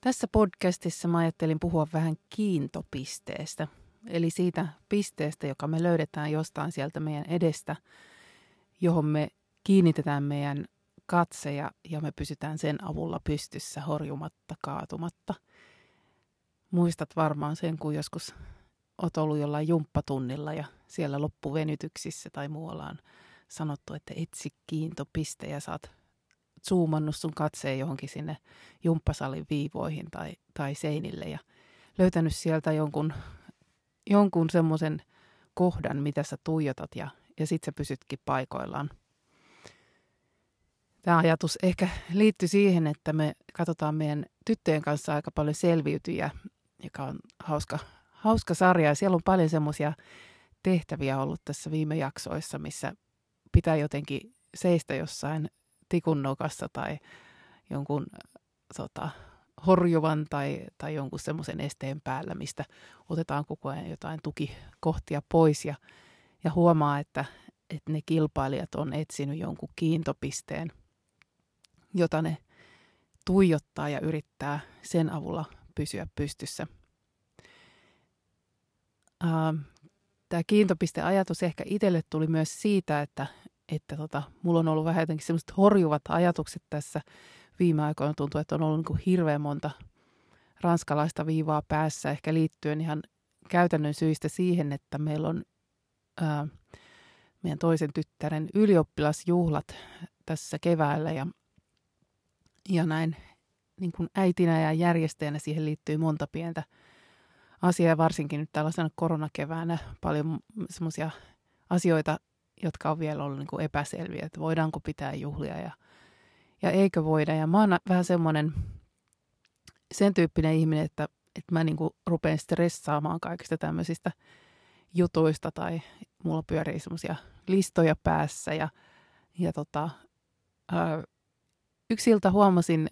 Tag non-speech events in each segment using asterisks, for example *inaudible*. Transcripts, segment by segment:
Tässä podcastissa mä ajattelin puhua vähän kiintopisteestä, eli siitä pisteestä, joka me löydetään jostain sieltä meidän edestä, johon me kiinnitetään meidän katse ja, ja me pysytään sen avulla pystyssä horjumatta, kaatumatta. Muistat varmaan sen, kun joskus oot ollut jollain jumppatunnilla ja siellä loppuvenytyksissä tai muualla on sanottu, että etsi kiintopiste ja saat zoomannut sun katseen johonkin sinne jumppasalin viivoihin tai, tai seinille ja löytänyt sieltä jonkun, jonkun semmoisen kohdan, mitä sä tuijotat ja, ja sit sä pysytkin paikoillaan. Tämä ajatus ehkä liittyy siihen, että me katsotaan meidän tyttöjen kanssa aika paljon selviytyjä, joka on hauska, hauska sarja. Ja siellä on paljon semmoisia tehtäviä ollut tässä viime jaksoissa, missä pitää jotenkin seistä jossain tikunnokassa tai jonkun tota, horjuvan tai, tai jonkun semmoisen esteen päällä, mistä otetaan koko ajan jotain tukikohtia pois ja, ja huomaa, että, että ne kilpailijat on etsinyt jonkun kiintopisteen, jota ne tuijottaa ja yrittää sen avulla pysyä pystyssä. Tämä kiintopisteajatus ehkä itselle tuli myös siitä, että, että tota, mulla on ollut vähän jotenkin semmoiset horjuvat ajatukset tässä viime aikoina. Tuntuu, että on ollut niin hirveän monta ranskalaista viivaa päässä, ehkä liittyen ihan käytännön syistä siihen, että meillä on ää, meidän toisen tyttären ylioppilasjuhlat tässä keväällä ja, ja näin niin kuin äitinä ja järjestäjänä siihen liittyy monta pientä asiaa, varsinkin nyt tällaisena koronakeväänä paljon semmoisia asioita, jotka on vielä ollut niin kuin epäselviä, että voidaanko pitää juhlia ja, ja eikö voida. Ja mä oon vähän semmoinen sen tyyppinen ihminen, että, että mä niin kuin rupean stressaamaan kaikista tämmöisistä jutuista tai mulla pyörii semmoisia listoja päässä ja, ja tota, ää, yksi ilta huomasin,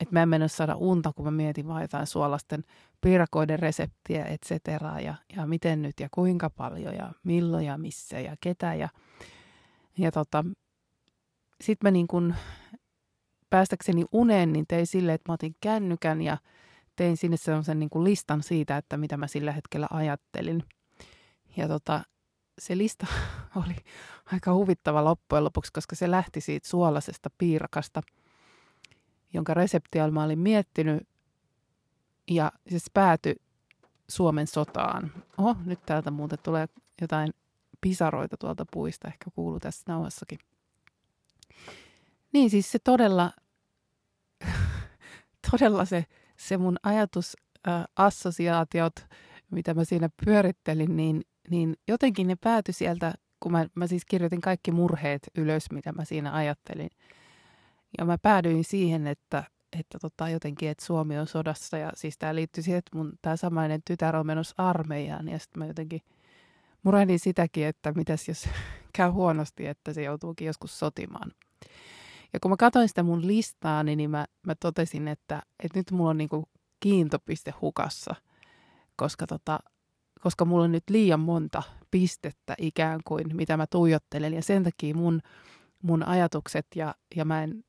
että mä en mennyt saada unta, kun mä mietin vaan jotain suolasten piirakoiden reseptiä, et cetera, ja, ja miten nyt ja kuinka paljon ja milloin ja missä ja ketä. Ja, ja tota, sitten mä niin kun päästäkseni uneen, niin tein silleen, että mä otin kännykän ja tein sinne sellaisen niin kuin listan siitä, että mitä mä sillä hetkellä ajattelin. Ja tota, se lista *laughs* oli aika huvittava loppujen lopuksi, koska se lähti siitä suolasesta piirakasta – jonka reseptiä mä olin miettinyt. Ja se päätyi Suomen sotaan. Oho, nyt täältä muuten tulee jotain pisaroita tuolta puista, ehkä kuuluu tässä nauhassakin. Niin siis se todella, *laughs* todella se, se mun ajatus, äh, mitä mä siinä pyörittelin, niin, niin jotenkin ne päätyi sieltä, kun mä, mä siis kirjoitin kaikki murheet ylös, mitä mä siinä ajattelin – ja mä päädyin siihen, että, että tota, jotenkin, että Suomi on sodassa ja siis tämä liittyy siihen, että mun tämä samainen tytär on menossa armeijaan ja sitten mä jotenkin murehdin sitäkin, että mitäs jos *laughs* käy huonosti, että se joutuukin joskus sotimaan. Ja kun mä katsoin sitä mun listaa, niin mä, mä totesin, että, että nyt mulla on niinku kiintopiste hukassa, koska, tota, koska mulla on nyt liian monta pistettä ikään kuin, mitä mä tuijottelen. Ja sen takia mun, mun ajatukset ja, ja mä en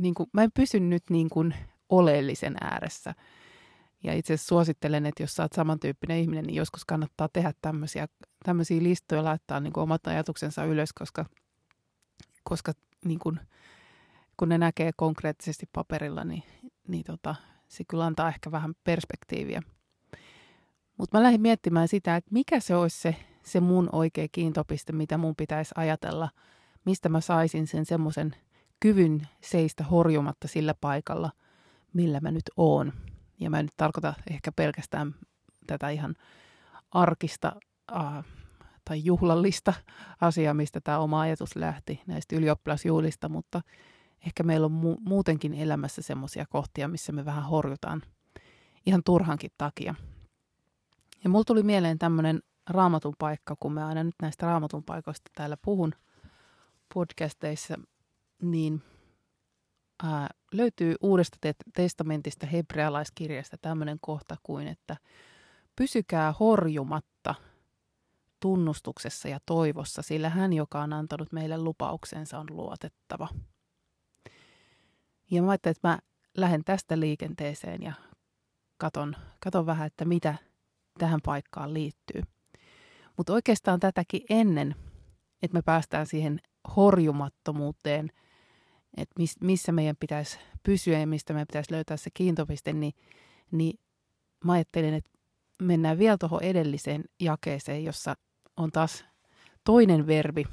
niin kuin, mä en pysy nyt niin kuin oleellisen ääressä. Ja itse asiassa suosittelen, että jos sä oot samantyyppinen ihminen, niin joskus kannattaa tehdä tämmöisiä, tämmöisiä listoja, laittaa niin kuin omat ajatuksensa ylös, koska, koska niin kuin, kun ne näkee konkreettisesti paperilla, niin, niin tota, se kyllä antaa ehkä vähän perspektiiviä. Mutta mä lähdin miettimään sitä, että mikä se olisi se, se mun oikea kiintopiste, mitä mun pitäisi ajatella, mistä mä saisin sen semmoisen – kyvyn seistä horjumatta sillä paikalla, millä mä nyt oon. Ja mä en nyt tarkoita ehkä pelkästään tätä ihan arkista äh, tai juhlallista asiaa, mistä tämä oma ajatus lähti näistä ylioppilasjuhlista, mutta ehkä meillä on mu- muutenkin elämässä semmoisia kohtia, missä me vähän horjutaan ihan turhankin takia. Ja mulla tuli mieleen tämmöinen raamatun paikka, kun mä aina nyt näistä raamatun paikoista täällä puhun podcasteissa, niin ää, löytyy uudesta te- testamentista hebrealaiskirjasta tämmöinen kohta kuin, että pysykää horjumatta tunnustuksessa ja toivossa, sillä hän, joka on antanut meille lupauksensa, on luotettava. Ja mä ajattelin, että mä lähden tästä liikenteeseen ja katon, katon vähän, että mitä tähän paikkaan liittyy. Mutta oikeastaan tätäkin ennen, että me päästään siihen horjumattomuuteen, että mis, missä meidän pitäisi pysyä ja mistä meidän pitäisi löytää se kiintopiste, niin, niin mä ajattelin, että mennään vielä tuohon edelliseen jakeeseen, jossa on taas toinen verbi.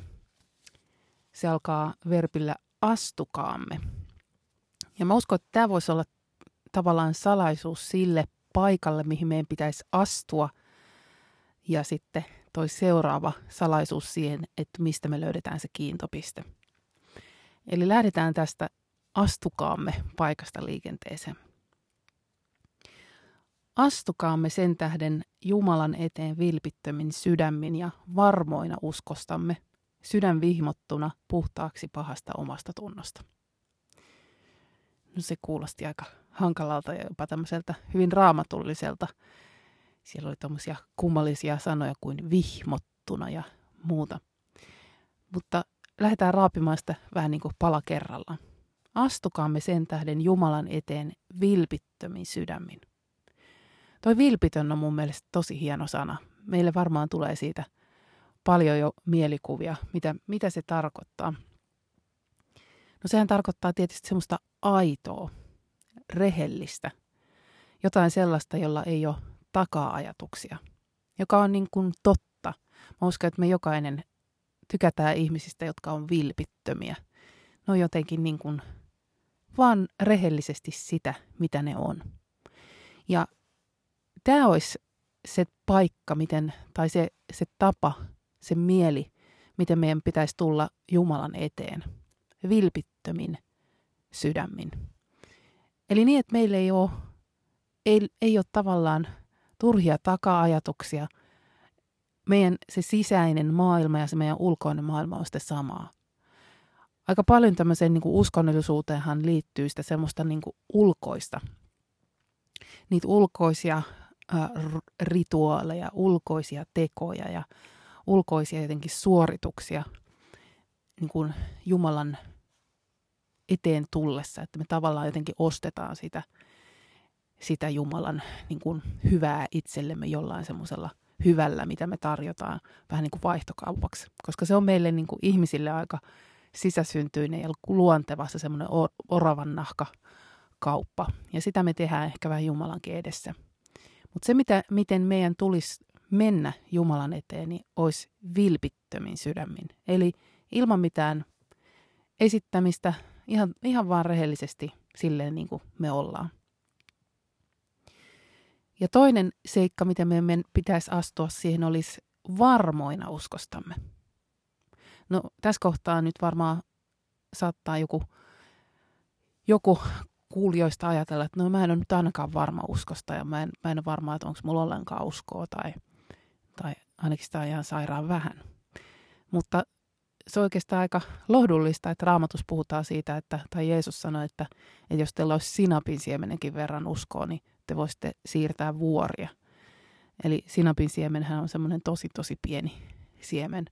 Se alkaa verbillä astukaamme. Ja mä uskon, että tämä voisi olla tavallaan salaisuus sille paikalle, mihin meidän pitäisi astua. Ja sitten toi seuraava salaisuus siihen, että mistä me löydetään se kiintopiste. Eli lähdetään tästä astukaamme paikasta liikenteeseen. Astukaamme sen tähden Jumalan eteen vilpittömin sydämin ja varmoina uskostamme, sydän vihmottuna puhtaaksi pahasta omasta tunnosta. No se kuulosti aika hankalalta ja jopa tämmöiseltä hyvin raamatulliselta. Siellä oli tämmöisiä kummallisia sanoja kuin vihmottuna ja muuta. Mutta lähdetään raapimaan sitä vähän niin kuin pala kerrallaan. Astukaamme sen tähden Jumalan eteen vilpittömin sydämin. Toi vilpitön on mun mielestä tosi hieno sana. Meille varmaan tulee siitä paljon jo mielikuvia, mitä, mitä se tarkoittaa. No sehän tarkoittaa tietysti semmoista aitoa, rehellistä, jotain sellaista, jolla ei ole taka-ajatuksia, joka on niin kuin totta. Mä uskon, että me jokainen tykätään ihmisistä, jotka on vilpittömiä. Ne on jotenkin niin kuin vaan rehellisesti sitä, mitä ne on. Ja tämä olisi se paikka, miten, tai se, se tapa, se mieli, miten meidän pitäisi tulla Jumalan eteen. Vilpittömin sydämin. Eli niin, että meillä ei ole, ei, ei ole tavallaan turhia taka-ajatuksia. Meidän se sisäinen maailma ja se meidän ulkoinen maailma on sitten samaa. Aika paljon tämmöiseen niin kuin uskonnollisuuteenhan liittyy sitä semmoista niin kuin ulkoista. Niitä ulkoisia äh, rituaaleja, ulkoisia tekoja ja ulkoisia jotenkin suorituksia niin kuin Jumalan eteen tullessa, että me tavallaan jotenkin ostetaan sitä, sitä Jumalan niin kuin hyvää itsellemme jollain semmoisella hyvällä, mitä me tarjotaan vähän niin kuin vaihtokaupaksi. Koska se on meille niin kuin ihmisille aika sisäsyntyinen ja luonteva se semmoinen oravan nahka kauppa. Ja sitä me tehdään ehkä vähän Jumalankin edessä. Mutta se, mitä, miten meidän tulisi mennä Jumalan eteen, niin olisi vilpittömin sydämin. Eli ilman mitään esittämistä, ihan, ihan vaan rehellisesti silleen niin kuin me ollaan. Ja toinen seikka, mitä meidän pitäisi astua siihen, olisi varmoina uskostamme. No tässä kohtaa nyt varmaan saattaa joku, joku kuulijoista ajatella, että no mä en ole nyt ainakaan varma uskosta ja mä en, mä en ole varma, että onko mulla ollenkaan uskoa tai, tai ainakin sitä on ihan sairaan vähän. Mutta se on oikeastaan aika lohdullista, että raamatus puhutaan siitä, että, tai Jeesus sanoi, että, että jos teillä olisi sinapin siemenenkin verran uskoa, niin te voisitte siirtää vuoria. Eli sinapin siemenhän on semmoinen tosi, tosi pieni siemen.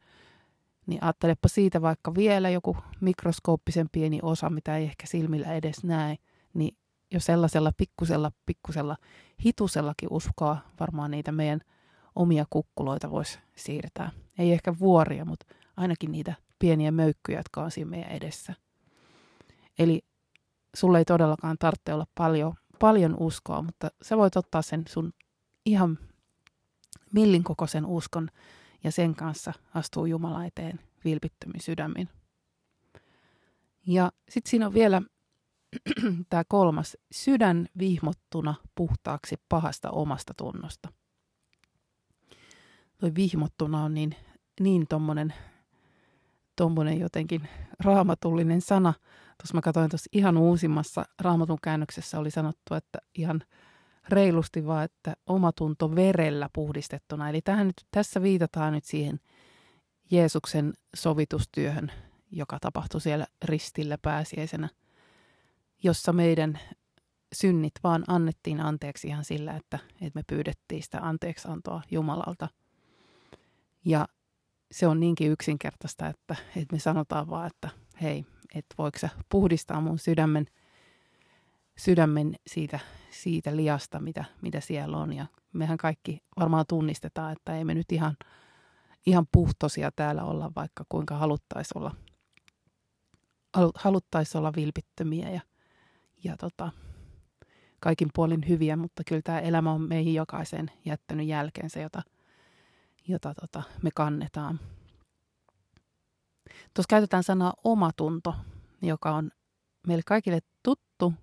Niin ajattelepa siitä vaikka vielä joku mikroskooppisen pieni osa, mitä ei ehkä silmillä edes näe, niin jo sellaisella pikkusella, pikkusella hitusellakin uskoa varmaan niitä meidän omia kukkuloita voisi siirtää. Ei ehkä vuoria, mutta ainakin niitä pieniä möykkyjä, jotka on siinä meidän edessä. Eli sulle ei todellakaan tarvitse olla paljon, paljon uskoa, mutta sä voit ottaa sen sun ihan millin kokoisen uskon ja sen kanssa astuu Jumala eteen vilpittömin sydämin. Ja sitten siinä on vielä *clears throat* tämä kolmas, sydän vihmottuna puhtaaksi pahasta omasta tunnosta. Tuo vihmottuna on niin niin tommonen, tommonen jotenkin raamatullinen sana. Tuossa mä katsoin tuossa ihan uusimmassa raamatun käännöksessä oli sanottu, että ihan reilusti vaan, että omatunto verellä puhdistettuna. Eli tähän nyt, tässä viitataan nyt siihen Jeesuksen sovitustyöhön, joka tapahtui siellä ristillä pääsiäisenä, jossa meidän synnit vaan annettiin anteeksi ihan sillä, että, että me pyydettiin sitä anteeksiantoa Jumalalta. Ja se on niinkin yksinkertaista, että, että me sanotaan vaan, että hei, että voiko sä puhdistaa mun sydämen, sydämen siitä, siitä liasta, mitä, mitä siellä on. Ja mehän kaikki varmaan tunnistetaan, että ei me nyt ihan, ihan puhtosia täällä olla, vaikka kuinka haluttaisiin olla, haluttaisi olla vilpittömiä ja, ja tota, kaikin puolin hyviä, mutta kyllä tämä elämä on meihin jokaisen jättänyt jälkeensä, jota, jota tota, me kannetaan. Tuossa käytetään sanaa omatunto, joka on meille kaikille tuttu,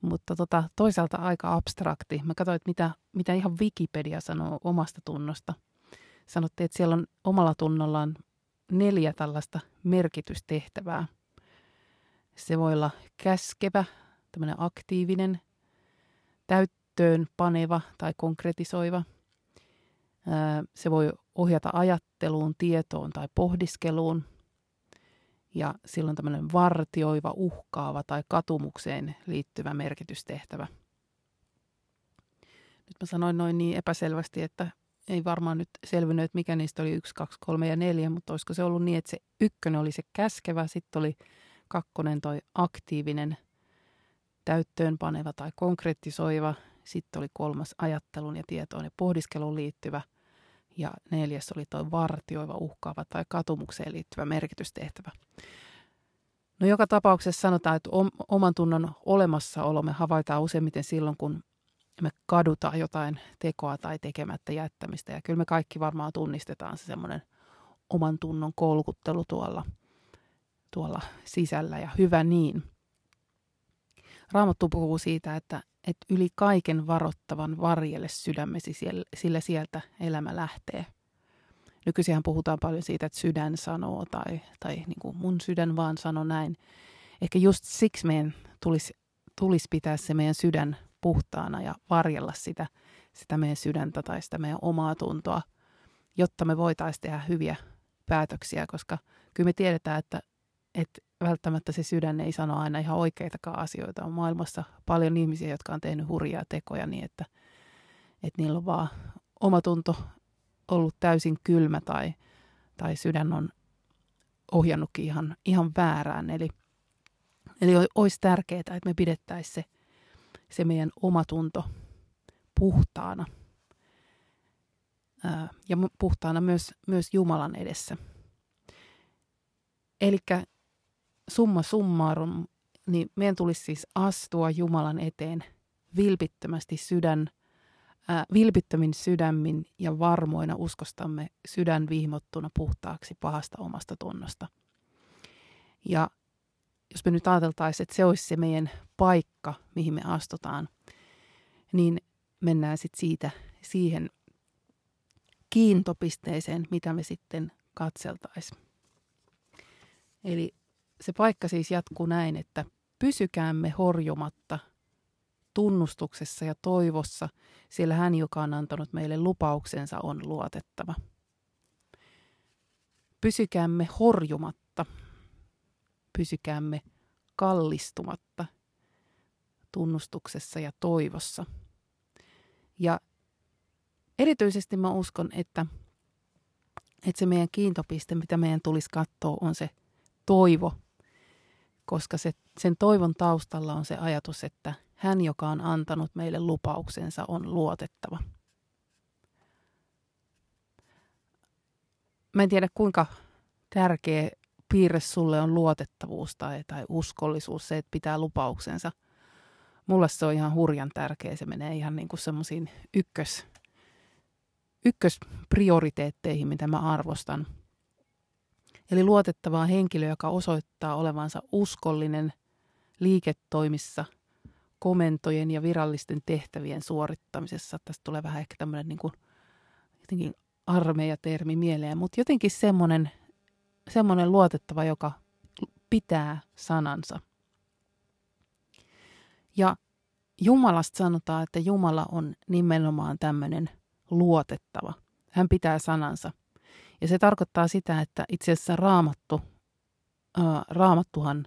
mutta tota, toisaalta aika abstrakti. Mä katsoin, että mitä, mitä ihan Wikipedia sanoo omasta tunnosta. Sanottiin, että siellä on omalla tunnollaan neljä tällaista merkitystehtävää. Se voi olla käskevä, tämmöinen aktiivinen, täyttöön paneva tai konkretisoiva. Se voi ohjata ajatteluun, tietoon tai pohdiskeluun. Ja silloin tämmöinen vartioiva, uhkaava tai katumukseen liittyvä merkitystehtävä. Nyt mä sanoin noin niin epäselvästi, että ei varmaan nyt selvinnyt, että mikä niistä oli yksi, kaksi, kolme ja neljä, mutta olisiko se ollut niin, että se ykkönen oli se käskevä, sitten oli kakkonen toi aktiivinen – täyttöön paneva tai konkretisoiva. Sitten oli kolmas ajattelun ja tietoon ja pohdiskeluun liittyvä. Ja neljäs oli tuo vartioiva, uhkaava tai katumukseen liittyvä merkitystehtävä. No joka tapauksessa sanotaan, että oman tunnon olemassaolo me havaitaan useimmiten silloin, kun me kadutaan jotain tekoa tai tekemättä jättämistä. Ja kyllä me kaikki varmaan tunnistetaan se semmoinen oman tunnon kolkuttelu tuolla, tuolla sisällä ja hyvä niin. Raamattu puhuu siitä, että, että yli kaiken varottavan varjelle sydämesi, sillä sieltä elämä lähtee. Nykyisin puhutaan paljon siitä, että sydän sanoo tai, tai niin kuin mun sydän vaan sanoo näin. Ehkä just siksi meidän tulisi, tulisi pitää se meidän sydän puhtaana ja varjella sitä, sitä meidän sydäntä tai sitä meidän omaa tuntoa, jotta me voitaisiin tehdä hyviä päätöksiä, koska kyllä me tiedetään, että, että välttämättä se sydän ei sano aina ihan oikeitakaan asioita. On maailmassa paljon ihmisiä, jotka on tehnyt hurjaa tekoja niin, että, että niillä on vaan omatunto ollut täysin kylmä tai, tai sydän on ohjannutkin ihan, ihan väärään. Eli, eli olisi tärkeää, että me pidettäisiin se, se meidän omatunto puhtaana. Ja puhtaana myös, myös Jumalan edessä. Eli summa summarum, niin meidän tulisi siis astua Jumalan eteen vilpittömästi sydän, ää, vilpittömin sydämin ja varmoina uskostamme sydän vihmottuna puhtaaksi pahasta omasta tunnosta. Ja jos me nyt ajateltaisiin, että se olisi se meidän paikka, mihin me astutaan, niin mennään sitten siitä siihen kiintopisteeseen, mitä me sitten katseltaisiin. Eli se paikka siis jatkuu näin, että pysykäämme horjumatta tunnustuksessa ja toivossa, sillä hän, joka on antanut meille lupauksensa, on luotettava. Pysykäämme horjumatta, pysykäämme kallistumatta tunnustuksessa ja toivossa. Ja erityisesti mä uskon, että, että se meidän kiintopiste, mitä meidän tulisi katsoa, on se toivo koska se, sen toivon taustalla on se ajatus, että hän, joka on antanut meille lupauksensa, on luotettava. Mä en tiedä, kuinka tärkeä piirre sulle on luotettavuus tai, tai uskollisuus, se, että pitää lupauksensa. Mulle se on ihan hurjan tärkeä. Se menee ihan niin kuin semmoisiin ykkös, ykkösprioriteetteihin, mitä mä arvostan – Eli luotettavaa henkilö, joka osoittaa olevansa uskollinen liiketoimissa, komentojen ja virallisten tehtävien suorittamisessa. Tästä tulee vähän ehkä tämmöinen niin kuin, jotenkin armeijatermi mieleen, mutta jotenkin semmoinen, semmoinen luotettava, joka pitää sanansa. Ja Jumalasta sanotaan, että Jumala on nimenomaan tämmöinen luotettava. Hän pitää sanansa. Ja se tarkoittaa sitä, että itse asiassa raamattu, ää, raamattuhan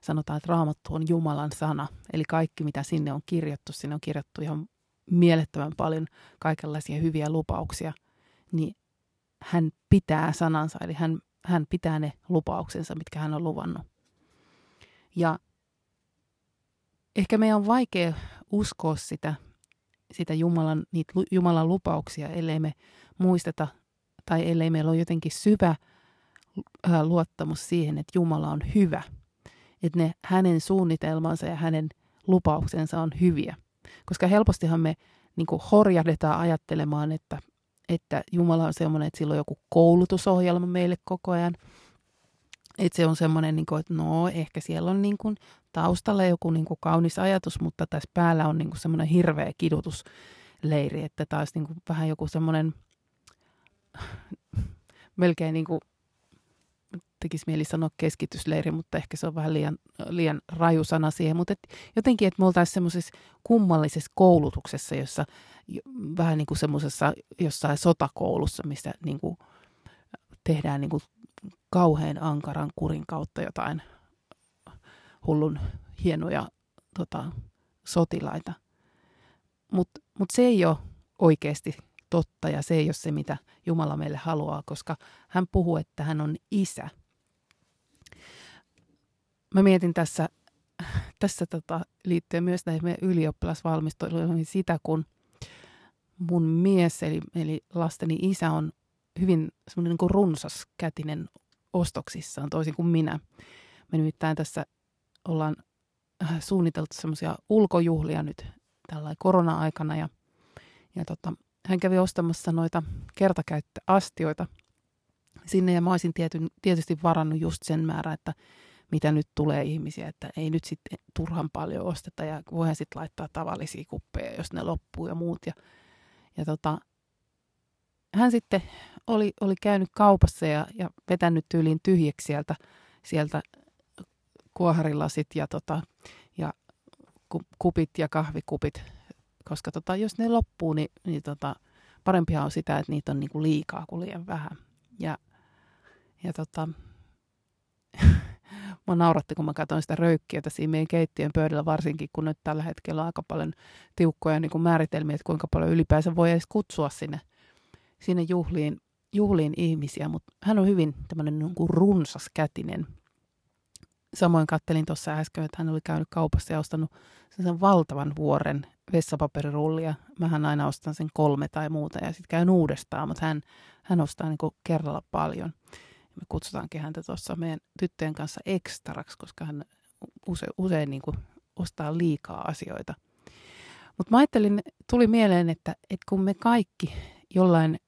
sanotaan, että raamattu on Jumalan sana. Eli kaikki, mitä sinne on kirjattu, sinne on kirjattu ihan mielettömän paljon kaikenlaisia hyviä lupauksia, niin hän pitää sanansa, eli hän, hän pitää ne lupauksensa, mitkä hän on luvannut. Ja ehkä meidän on vaikea uskoa sitä, sitä Jumalan, niitä Jumalan lupauksia, ellei me muisteta tai ellei meillä ole jotenkin syvä luottamus siihen, että Jumala on hyvä. Että ne hänen suunnitelmansa ja hänen lupauksensa on hyviä. Koska helpostihan me niin horjahdetaan ajattelemaan, että, että Jumala on semmoinen, että sillä on joku koulutusohjelma meille koko ajan. Että se on semmoinen, niin kuin, että no ehkä siellä on niin kuin, taustalla joku niin kuin, kaunis ajatus, mutta tässä päällä on niin kuin, semmoinen hirveä kidutusleiri, että taas niin kuin, vähän joku semmoinen *laughs* melkein niin kuin, tekisi mieli sanoa keskitysleiri, mutta ehkä se on vähän liian, liian raju sana siihen. Mutta et jotenkin, että me oltaisiin semmoisessa kummallisessa koulutuksessa, jossa vähän niin kuin semmoisessa jossain sotakoulussa, missä niin kuin tehdään niin kuin kauhean ankaran kurin kautta jotain hullun hienoja tota, sotilaita. Mutta mut se ei ole oikeasti totta ja se ei ole se, mitä Jumala meille haluaa, koska hän puhuu, että hän on isä – mä mietin tässä, tässä tota, liittyen myös näihin meidän ylioppilasvalmisteluihin sitä, kun mun mies, eli, eli lasteni isä on hyvin semmoinen niin kuin runsaskätinen ostoksissaan, toisin kuin minä. Me nimittäin tässä ollaan äh, suunniteltu semmoisia ulkojuhlia nyt tällä korona-aikana ja, ja tota, hän kävi ostamassa noita kertakäyttöastioita sinne ja mä olisin tietysti varannut just sen määrän, että mitä nyt tulee ihmisiä, että ei nyt sitten turhan paljon osteta ja voihan sitten laittaa tavallisia kuppeja, jos ne loppuu ja muut. Ja, ja tota, hän sitten oli, oli käynyt kaupassa ja, ja vetänyt tyyliin tyhjäksi sieltä, sieltä kuoharilasit ja, tota, ja kupit ja kahvikupit, koska tota, jos ne loppuu, niin, niin tota, parempia on sitä, että niitä on niinku liikaa kuin liian vähän. Ja, ja tota, *laughs* Mä nauratti, kun mä katsoin sitä röykkiä siinä meidän keittiön pöydällä, varsinkin kun nyt tällä hetkellä on aika paljon tiukkoja niin määritelmiä, että kuinka paljon ylipäänsä voi edes kutsua sinne, sinne juhliin, juhliin ihmisiä, mutta hän on hyvin tämmöinen niin kuin runsas kätinen. Samoin kattelin tuossa äsken, että hän oli käynyt kaupassa ja ostanut sen valtavan vuoren vessapaperirullia. Mähän aina ostan sen kolme tai muuta ja sitten käyn uudestaan, mutta hän, hän ostaa niin kuin kerralla paljon me kutsutaankin häntä tuossa meidän tyttöjen kanssa ekstraksi, koska hän use, usein niin kuin ostaa liikaa asioita. Mutta mä ajattelin, tuli mieleen, että, että kun me kaikki jollain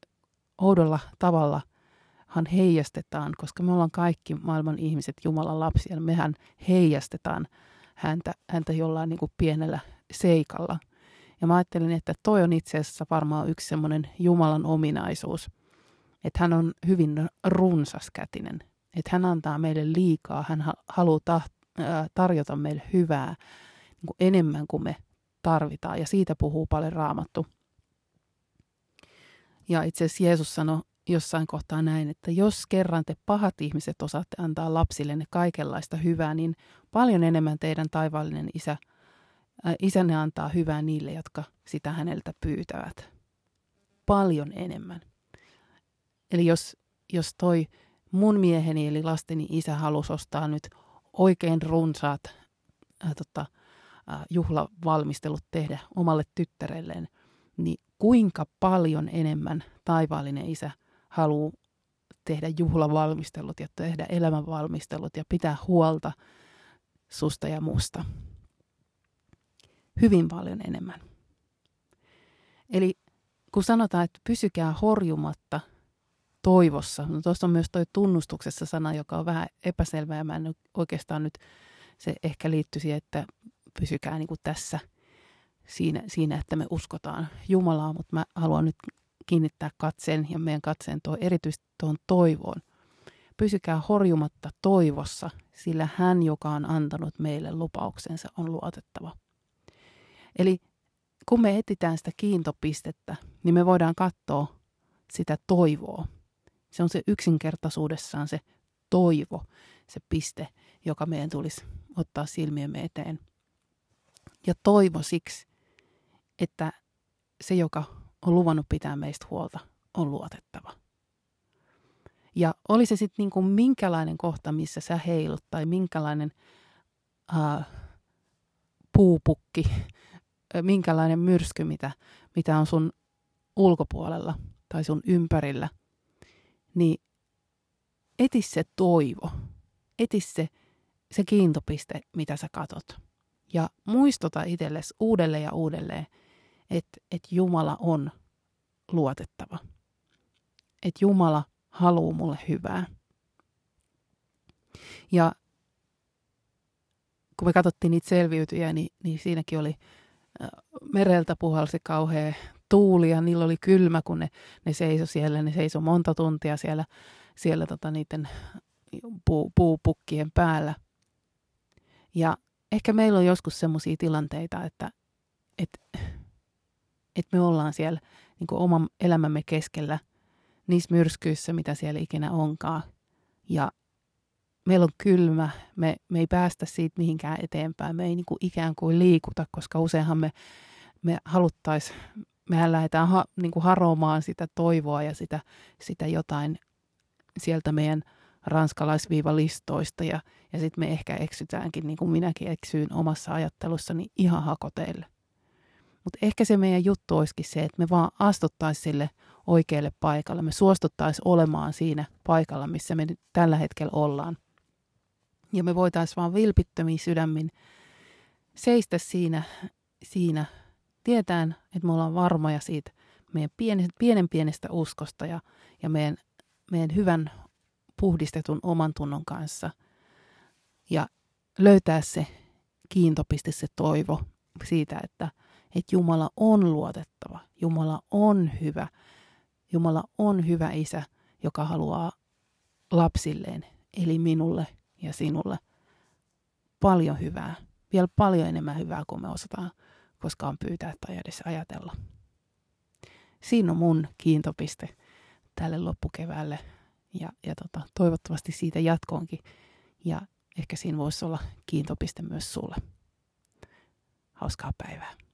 oudolla tavalla hän heijastetaan, koska me ollaan kaikki maailman ihmiset Jumalan lapsia, mehän heijastetaan häntä, häntä jollain niin kuin pienellä seikalla. Ja mä ajattelin, että toi on itse asiassa varmaan yksi semmoinen Jumalan ominaisuus – että hän on hyvin runsaskätinen, että hän antaa meille liikaa, hän haluaa ta- tarjota meille hyvää niin kuin enemmän kuin me tarvitaan, ja siitä puhuu paljon raamattu. Ja itse asiassa Jeesus sanoi jossain kohtaa näin, että jos kerran te pahat ihmiset osaatte antaa lapsillenne kaikenlaista hyvää, niin paljon enemmän teidän taivaallinen isä, äh, isänne antaa hyvää niille, jotka sitä häneltä pyytävät. Paljon enemmän. Eli jos, jos toi mun mieheni eli lasteni isä halusi ostaa nyt oikein runsaat äh, tota, äh, juhlavalmistelut tehdä omalle tyttärelleen, niin kuinka paljon enemmän taivaallinen isä haluaa tehdä juhlavalmistelut ja tehdä elämänvalmistelut ja pitää huolta susta ja musta. Hyvin paljon enemmän. Eli kun sanotaan, että pysykää horjumatta – toivossa. No tuossa on myös toi tunnustuksessa sana, joka on vähän epäselvä ja mä en oikeastaan nyt, se ehkä liittyy siihen, että pysykää niin kuin tässä siinä, siinä, että me uskotaan Jumalaa, mutta mä haluan nyt kiinnittää katseen ja meidän katseen tuo erityisesti tuon toivoon. Pysykää horjumatta toivossa, sillä hän, joka on antanut meille lupauksensa, on luotettava. Eli kun me etsitään sitä kiintopistettä, niin me voidaan katsoa sitä toivoa. Se on se yksinkertaisuudessaan se toivo, se piste, joka meidän tulisi ottaa silmiemme eteen. Ja toivo siksi, että se, joka on luvannut pitää meistä huolta, on luotettava. Ja oli se sitten niinku minkälainen kohta, missä sä heilut, tai minkälainen äh, puupukki, minkälainen myrsky, mitä, mitä on sun ulkopuolella tai sun ympärillä, niin eti se toivo, eti se, se kiintopiste, mitä sä katot. Ja muistuta itsellesi uudelleen ja uudelleen, että et Jumala on luotettava. Että Jumala haluaa mulle hyvää. Ja kun me katsottiin niitä selviytyjä, niin, niin siinäkin oli mereltä puhalsi kauhea tuuli ja niillä oli kylmä, kun ne, ne seisoi siellä. Ne seisoi monta tuntia siellä, siellä tota niiden puu, puupukkien päällä. Ja ehkä meillä on joskus sellaisia tilanteita, että, että, että me ollaan siellä niin kuin oman elämämme keskellä niissä myrskyissä, mitä siellä ikinä onkaan. Ja meillä on kylmä, me, me ei päästä siitä mihinkään eteenpäin, me ei niin kuin ikään kuin liikuta, koska useinhan me, me haluttaisiin, mehän lähdetään ha, niin kuin haromaan sitä toivoa ja sitä, sitä jotain sieltä meidän ranskalaisviivalistoista ja, ja sitten me ehkä eksytäänkin, niin kuin minäkin eksyin omassa ajattelussani ihan hakoteille. Mutta ehkä se meidän juttu olisikin se, että me vaan astuttaisiin sille oikealle paikalle. Me suostuttaisiin olemaan siinä paikalla, missä me nyt tällä hetkellä ollaan. Ja me voitaisiin vaan vilpittömiä sydämin seistä siinä, siinä tietään, että me ollaan varmoja siitä meidän pienen, pienen pienestä uskosta ja, ja meidän, meidän hyvän puhdistetun oman tunnon kanssa. Ja löytää se kiintopiste, se toivo siitä, että, että Jumala on luotettava, Jumala on hyvä, Jumala on hyvä isä, joka haluaa lapsilleen, eli minulle ja sinulle paljon hyvää, vielä paljon enemmän hyvää kuin me osataan koskaan pyytää tai edes ajatella. Siinä on mun kiintopiste tälle loppukeväälle ja, ja tota, toivottavasti siitä jatkoonkin. Ja ehkä siinä voisi olla kiintopiste myös sulle. Hauskaa päivää.